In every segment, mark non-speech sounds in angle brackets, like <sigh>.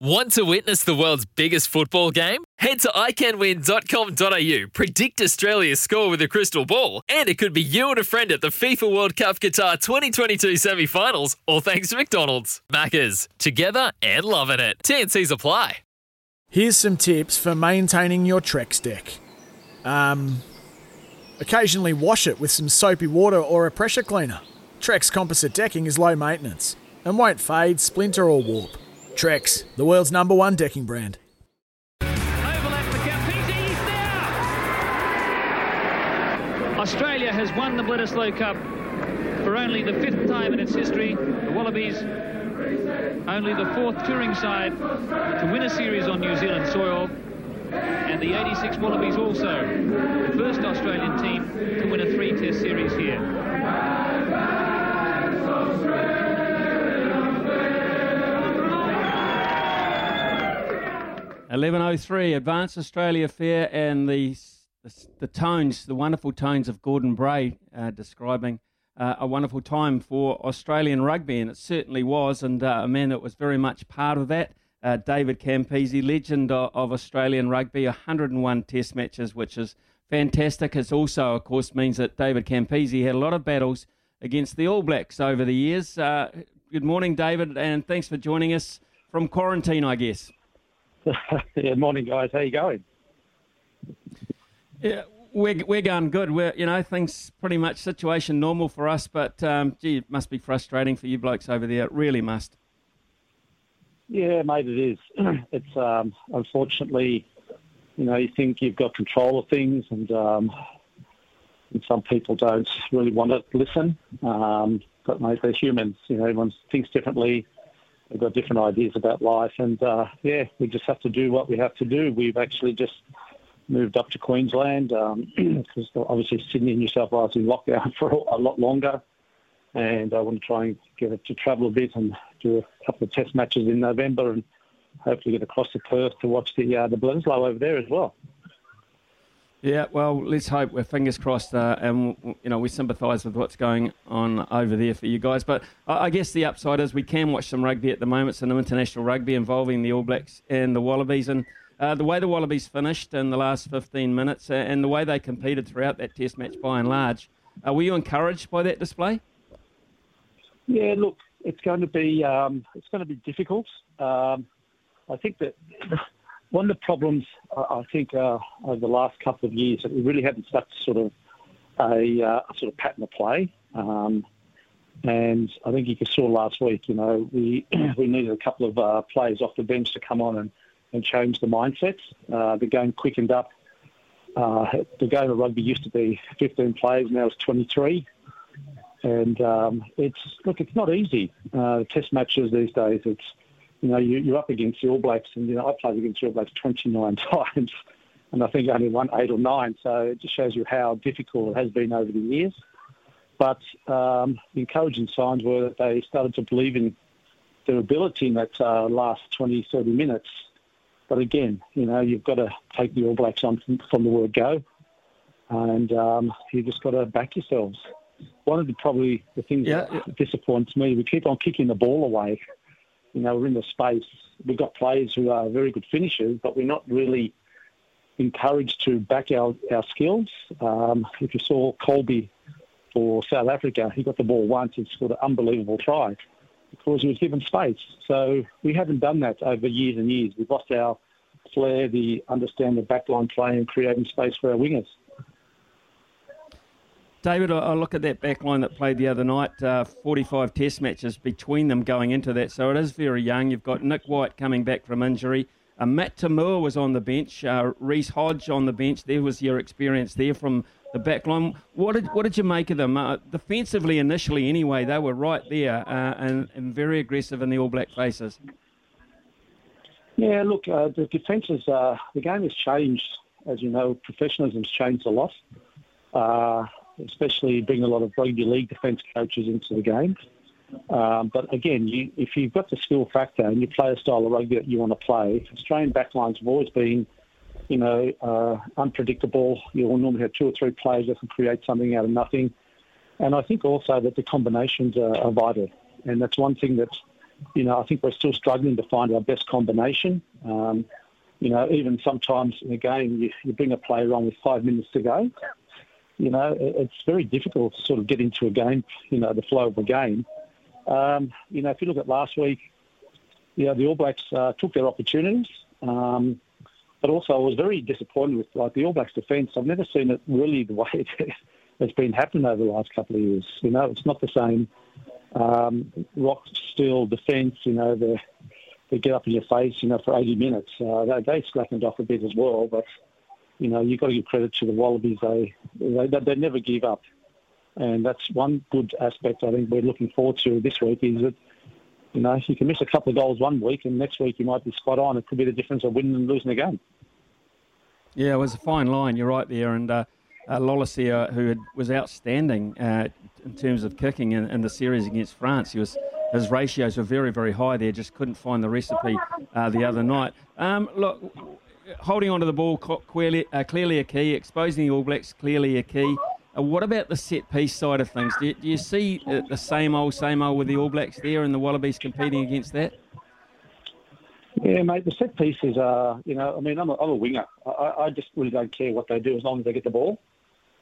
Want to witness the world's biggest football game? Head to iCanWin.com.au, predict Australia's score with a crystal ball, and it could be you and a friend at the FIFA World Cup Qatar 2022 semi finals, all thanks to McDonald's. Maccas, together and loving it. TNC's apply. Here's some tips for maintaining your Trex deck. Um, occasionally wash it with some soapy water or a pressure cleaner. Trex composite decking is low maintenance and won't fade, splinter, or warp. Trex, the world's number one decking brand. Australia has won the Bledisloe Cup for only the fifth time in its history. The Wallabies, only the fourth touring side to win a series on New Zealand soil. And the 86 Wallabies also, the first Australian team to win a three-test series here. 11.03, Advance Australia Fair, and the, the, the tones, the wonderful tones of Gordon Bray uh, describing uh, a wonderful time for Australian rugby, and it certainly was, and uh, a man that was very much part of that. Uh, David Campese, legend of, of, Australian rugby, 101 test matches, which is fantastic. It also, of course, means that David Campese had a lot of battles against the All Blacks over the years. Uh, good morning, David, and thanks for joining us from quarantine, I guess. <laughs> yeah, morning, guys. How you going? Yeah, we're we're going good. We're you know things pretty much situation normal for us, but um, gee, it must be frustrating for you blokes over there. It really must. Yeah, mate, it is. <clears throat> It's um, unfortunately, you know, you think you've got control of things, and, um, and some people don't really want to listen. Um, but mate, they're humans. You know, everyone thinks differently We've got different ideas about life, and uh, yeah, we just have to do what we have to do. We've actually just moved up to Queensland because um, <clears throat> obviously Sydney and New South Wales in lockdown <laughs> for a lot longer, and I want to try and get it to travel a bit and do a couple of test matches in November, and hopefully get across to Perth to watch the uh, the Bledisloe over there as well. Yeah, well, let's hope we're fingers crossed, uh, and you know we sympathise with what's going on over there for you guys. But I guess the upside is we can watch some rugby at the moment, some international rugby involving the All Blacks and the Wallabies, and uh, the way the Wallabies finished in the last 15 minutes, uh, and the way they competed throughout that Test match by and large. Uh, were you encouraged by that display? Yeah, look, it's going to be um, it's going to be difficult. Um, I think that one of the problems I think uh, over the last couple of years that we really haven't stuck to sort of a, uh, sort of pattern of play. Um, and I think you saw last week, you know, we <clears throat> we needed a couple of uh, players off the bench to come on and, and change the mindsets. Uh, the game quickened up. Uh, the game of rugby used to be 15 players, now it's 23. And um, it's look, it's not easy. Uh, test matches these days, it's you know, you, are up against the All Blacks, and you know, I played against the All Blacks 29 <laughs> times, and I think only won eight or nine. So it just shows you how difficult it has been over the years. But um, the encouraging signs were that they started to believe in their ability in that uh, last 20, 30 minutes. But again, you know, you've got to take the All Blacks on from, from the word go, and um, you've just got to back yourselves. One of the probably the things yeah. that disappoints me, we keep on kicking the ball away you know, we're in the space. We've got players who are very good finishers, but we're not really encouraged to back our, our skills. Um, if you saw Kolbe for South Africa, he got the ball once and scored an unbelievable try because he was given space. So we haven't done that over years and years. We've lost our flair, the understand the backline play and creating space for our wingers. David, I look at that back line that played the other night, uh, 45 test matches between them going into that, so it is very young. You've got Nick White coming back from injury. Uh, Matt To'omua was on the bench, uh, Reece Hodge on the bench. There was your experience there from the back line. What did, what did you make of them? Uh, defensively, initially, anyway, they were right there uh, and, and very aggressive in the All Black faces. Yeah, look, uh, the defences, uh, the game has changed. As you know, professionalism's changed a lot, especially bringing a lot of rugby league defence coaches into the game. Um, but again, you, if you've got the skill factor and you play a style of rugby that you want to play, Australian backlines have always been, you know, uh, unpredictable. You'll normally have two or three players that can create something out of nothing. And I think also that the combinations are, are vital. And that's one thing that, you know, I think we're still struggling to find our best combination. Um, you know, even sometimes in a game, you, you bring a player on with five minutes to go. You know, it's very difficult to sort of get into a game, you know, the flow of a game. Um, you know, if you look at last week, you know, the All Blacks uh, took their opportunities. Um, but also, I was very disappointed with like the All Blacks defence. I've never seen it really the way <laughs> it, has been happening over the last couple of years. You know, it's not the same um, rock steel defence. You know, they they get up in your face. You know, for 80 minutes, uh, they they slackened off a bit as well. But you know, you've got to give credit to the Wallabies. They they, they never give up. And that's one good aspect I think we're looking forward to this week is that, you know, you can miss a couple of goals one week and next week you might be spot on. It could be the difference of winning and losing a game. Yeah, it was a fine line. You're right there. And uh, uh, who had, was outstanding uh, in terms of kicking in, in, the series against France, he was his ratios were very, very high there. Just couldn't find the recipe uh, the other night. Um, look, holding onto the ball clearly, uh, clearly a key. Exposing the All Blacks clearly a key. Uh, what about the set piece side of things? Do you, do you see uh, the same old, same old with the All Blacks there and the Wallabies competing against that? Yeah, mate, the set pieces are, you know, I mean, I'm a, I'm a winger. I, I just really don't care what they do as long as they get the ball.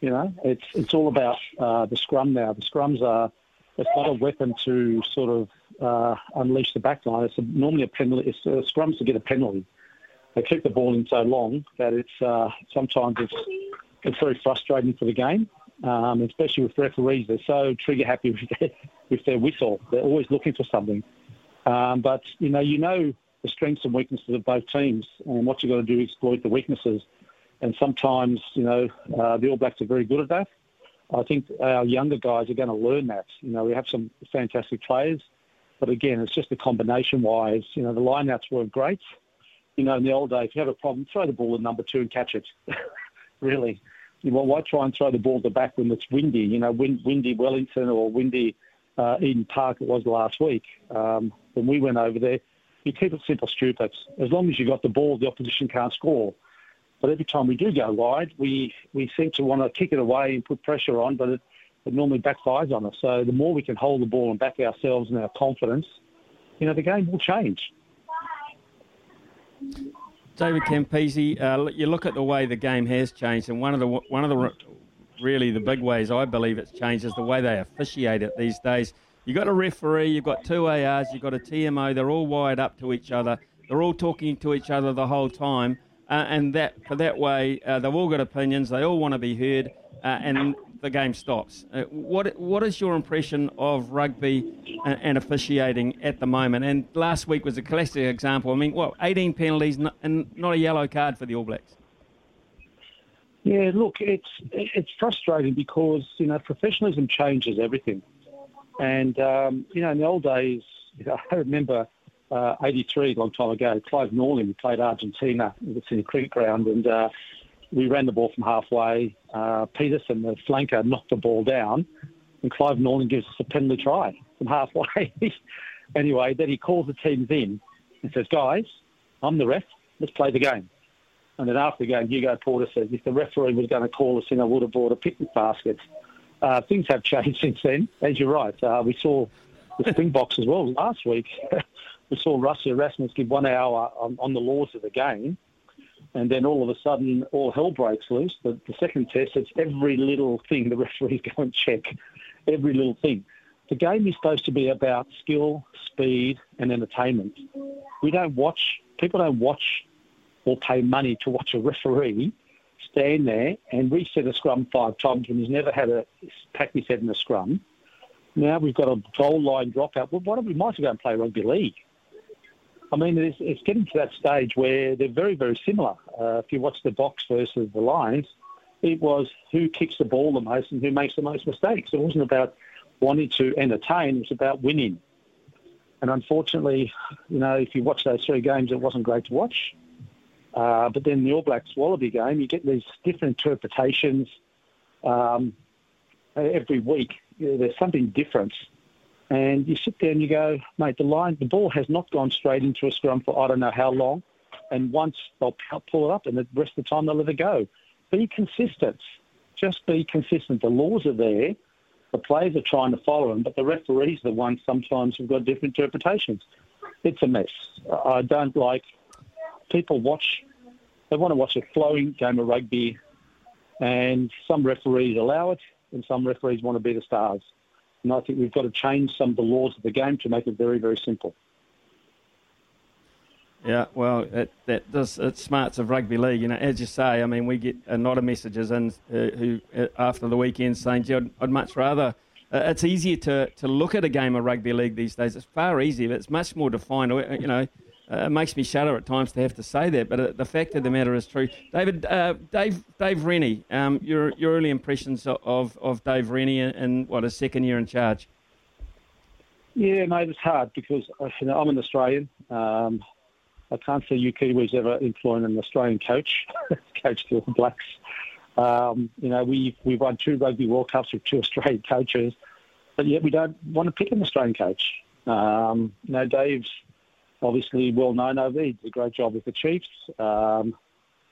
You know, it's it's all about uh, the scrum now. The scrums are, it's not a weapon to sort of uh, unleash the backline. It's a, normally a penalty. It's uh, scrums to get a penalty. They keep the ball in so long that it's uh, sometimes it's it's very frustrating for the game, um, especially with referees. They're so trigger happy <laughs> with their, with their whistle. They're always looking for something. Um, but you know, you know the strengths and weaknesses of both teams, and what you've got to do is exploit the weaknesses. And sometimes, you know, uh, the All Blacks are very good at that. I think our younger guys are going to learn that. You know, we have some fantastic players, but again, it's just the combination wise. You know, the lineouts weren't great. You know, in the old days, if you have a problem, throw the ball at number two and catch it. <laughs> really well, why try and throw the ball to the back when it's windy? You know, wind, windy Wellington or windy uh, Eden Park it was last week. Um, when we went over there, you keep it simple, stupid. As long as you've got the ball, the opposition can't score. But every time we do go wide, we, we seem to want to kick it away and put pressure on, but it, it normally backfires on us. So the more we can hold the ball and back ourselves and our confidence, you know, the game will change. David Campese, uh, you look at the way the game has changed, and one of the one of the really the big ways I believe it's changed is the way they officiate it these days. You've got a referee, you've got two ARs, you've got a TMO. They're all wired up to each other. They're all talking to each other the whole time, uh, and that for that way uh, they've all got opinions. They all want to be heard, uh, and the game stops. Uh, what what is your impression of rugby and, and, officiating at the moment? And last week was a classic example. I mean, what 18 penalties and not a yellow card for the All Blacks. Yeah, look, it's it's frustrating because you know professionalism changes everything, and um, you know in the old days, <laughs> you know, I remember. Uh, 83, a long time ago, Clive Norling played Argentina at the Sydney Cricket Ground, and uh, we ran the ball from halfway. Uh, Peterson, the flanker, knocked the ball down, and Clive Norling gives us a penalty try from halfway. <laughs> anyway, then he calls the teams in and says, "Guys, I'm the ref. Let's play the game." And then after the game, Hugo Porta says, "If the referee was going to call us in, I would have brought a picnic basket." Uh, things have <laughs> changed since then, as you're right. Uh, we saw the Springboks as well last week. <laughs> we saw Rassie Erasmus give one hour on, on the laws of the game and then all of a sudden, all hell breaks loose. The, the second test, it's every little thing the referees <laughs> go and check, every little thing. The game is supposed to be about skill, speed, and entertainment. We don't watch, people don't watch or pay money to watch a referee stand there and reset a scrum five times when he's never had a pack his head in a scrum. Now we've got a goal line dropout. Well, why don't we might as well go and play rugby league? I mean, it's, it's, getting to that stage where they're very, very similar. Uh, if you watch the Boks versus the Lions, it was who kicks the ball the most and who makes the most mistakes. It wasn't about wanting to entertain; it was about winning. And unfortunately, you know, if you watch those three games, it wasn't great to watch. Uh, but then the All Blacks Wallaby game, you get these different interpretations um, every week. You know, there's something different. And you sit there and you go, mate, the line, the ball has not gone straight into a scrum for I don't know how long. And once they'll pull it up, and the rest of the time they'll let it go. Be consistent. Just be consistent. The laws are there. The players are trying to follow them, but the referees are the ones sometimes who've got different interpretations. It's a mess. I don't like people watch. They want to watch a flowing game of rugby, and some referees allow it, and some referees want to be the stars. And I think we've got to change some of the laws of the game to make it very, very simple. Yeah, well, it, that it smarts of rugby league. You know, as you say, I mean, we get a lot of messages and uh, who uh, after the weekend saying, Gee, I'd, I'd much rather. Uh, it's easier to, to look at a game of rugby league these days. It's far easier. It's much more defined. Uh, you know, uh, it makes me shudder at times to have to say that, but uh, the fact of the matter is true. David, Dave, Dave Rennie, um, your your early impressions of of Dave Rennie in what a second year in charge. Yeah, mate, it's hard because you know I'm an Australian. Um, I can't see you Kiwis ever employing an Australian coach, <laughs> coach to the Blacks. Um, you know, we we've won two Rugby World Cups with two Australian <laughs> coaches, but yet we don't want to pick an Australian coach. Um, you know, Dave's obviously well known over. He did a great job with the Chiefs. Um,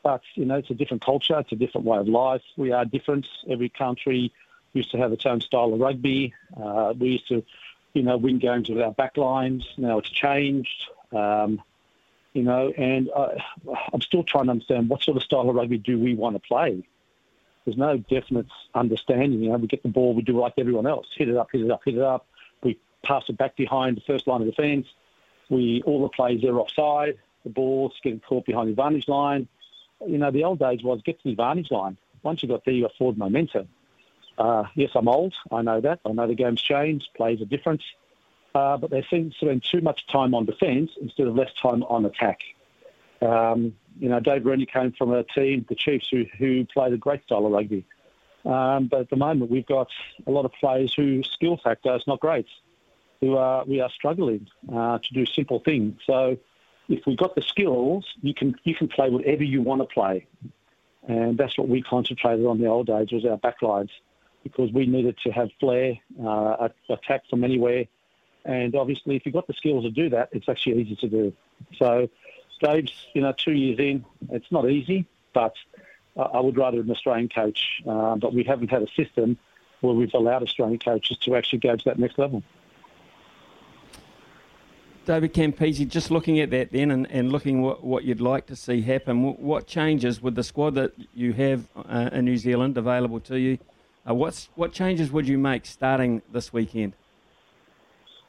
but, you know, it's a different culture. It's a different way of life. We are different. Every country used to have its own style of rugby. Uh, we used to, you know, win games with our backlines. Now it's changed. Um, you know, and I, I'm still trying to understand what sort of style of rugby do we want to play. There's no definite understanding. You know, we get the ball, we do like everyone else: hit it up, hit it up, hit it up. We pass it back behind the first line of defence. We all the plays are offside. The ball's getting caught behind the advantage line. You know, the old days was get to the advantage line. Once you got there, you got forward momentum. Uh, yes, I'm old. I know that. I know the game's changed. Plays are different uh, but they seem to spend too much time on defence instead of less time on attack. Um, you know, Dave Rennie came from a team, the Chiefs, who, who played a great style of rugby. Um, but at the moment, we've got a lot of players whose skill factor is not great, who are we are struggling uh, to do simple things. So, if we've got the skills, you can you can play whatever you want to play, and that's what we concentrated on the old days was our backlines, because we needed to have flair, uh, attack from anywhere, and obviously, if you've got the skills to do that, it's actually easy to do. So, Dave's, you know, two years in, it's not easy, but I would rather an Australian coach. Uh, but we haven't had a system where we've allowed Australian coaches to actually go to that next level. David Campese, just looking at that then and, and looking what, what you'd like to see happen, what changes with the squad that you have uh, in New Zealand available to you? Uh, what's, what changes would you make starting this weekend?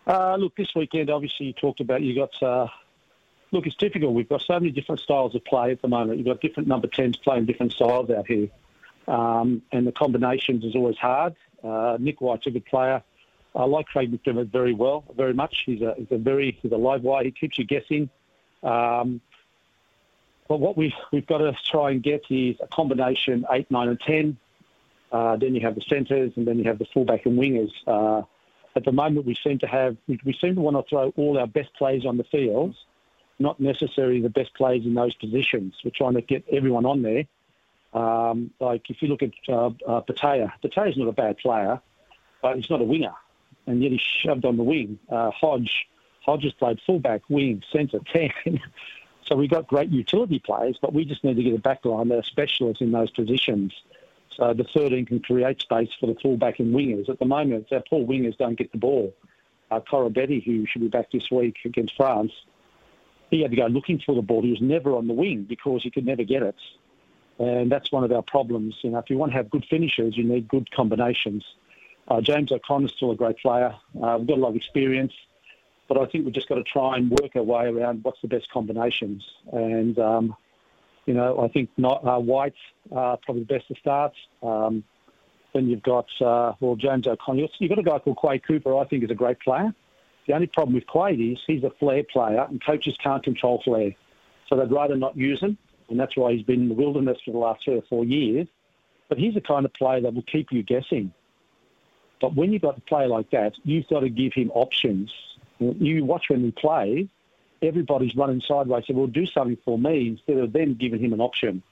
Uh, look, this weekend, obviously, you talked about you got. Uh, look, it's difficult. We've got so many different styles of play at the moment. You've got different number 10s playing different styles out here. Um, and the combinations is always hard. Uh, Nick White's a good player. I like Craig McDermott very well, very much. He's a, he's a very he's a live wire. He keeps you guessing. Um, but what we've we've got to try and get is a combination 8, 9 and 10. Uh, then you have the centres and then you have the fullback and wingers. Uh, at the moment, we seem to have we, we seem to want to throw all our best players on the field, not necessarily the best players in those positions. We're trying to get everyone on there. Um, like if you look at uh, uh, Petaia, Petaia's not a bad player, but he's not a winger, and yet he shoved on the wing. Uh, Hodge, Hodge has played fullback, wing, centre, ten. <laughs> so we've got great utility players, but we just need to get a back line that are specialists in those positions. So the 13 can create space for the fullback and wingers. At the moment, our poor wingers don't get the ball. Uh, Koroibete, who should be back this week against France, he had to go looking for the ball. He was never on the wing because he could never get it. And that's one of our problems. You know, if you want to have good finishers, you need good combinations. Uh, James O'Connor's still a great player. Uh, we've got a lot of experience, but I think we've just got to try and work our way around what's the best combinations. And um, you know, I think not, uh, White's uh, probably the best to start. Um, then you've got, uh, well, James O'Connor. You've got a guy called Quade Cooper, I think is a great player. The only problem with Quade is he's a flair player, and coaches can't control flair. So they'd rather not use him, and that's why he's been in the wilderness for the last three or four years. But he's the kind of player that will keep you guessing. But when you've got a player like that, you've got to give him options. You watch when we play, everybody's running sideways. So we'll do something for me instead of then giving him an option.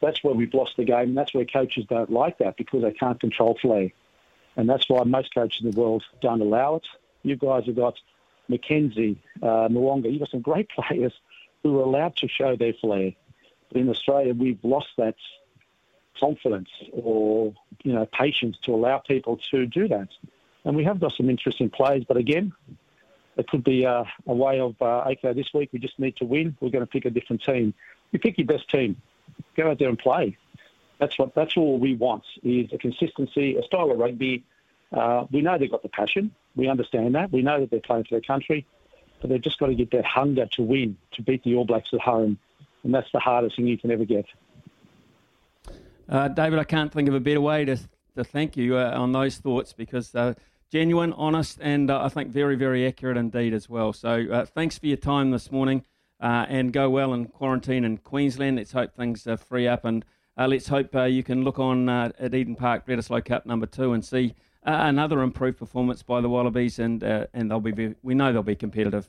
That's where we've lost the game. And that's where coaches don't like that because they can't control flair. And that's why most coaches in the world don't allow it. You guys have got McKenzie, uh. You've got some great <laughs> players who are allowed to show their flair. But in Australia, we've lost that confidence or you know patience to allow people to do that. And we have got some interesting plays, but again, it could be a, a way of uh, okay, this week we just need to win. We're going to pick a different team. You pick your best team, go out there and play. That's what that's all we want is a consistency, a style of rugby. Uh, we know they've got the passion. We understand that. We know that they're playing for their country, but they've just got to get that hunger to win, to beat the All Blacks at home, and that's the hardest thing you can ever get. Uh, David, I can't think of a better way to, to thank you uh, on those thoughts because uh, genuine, honest, and uh, I think very, very accurate indeed as well. So uh, thanks for your time this morning and go well in quarantine in Queensland. Let's hope things free up and let's hope you can look on at Eden Park Bledisloe Cup number two and see another improved performance by the Wallabies and, and they'll be, we know they'll be competitive.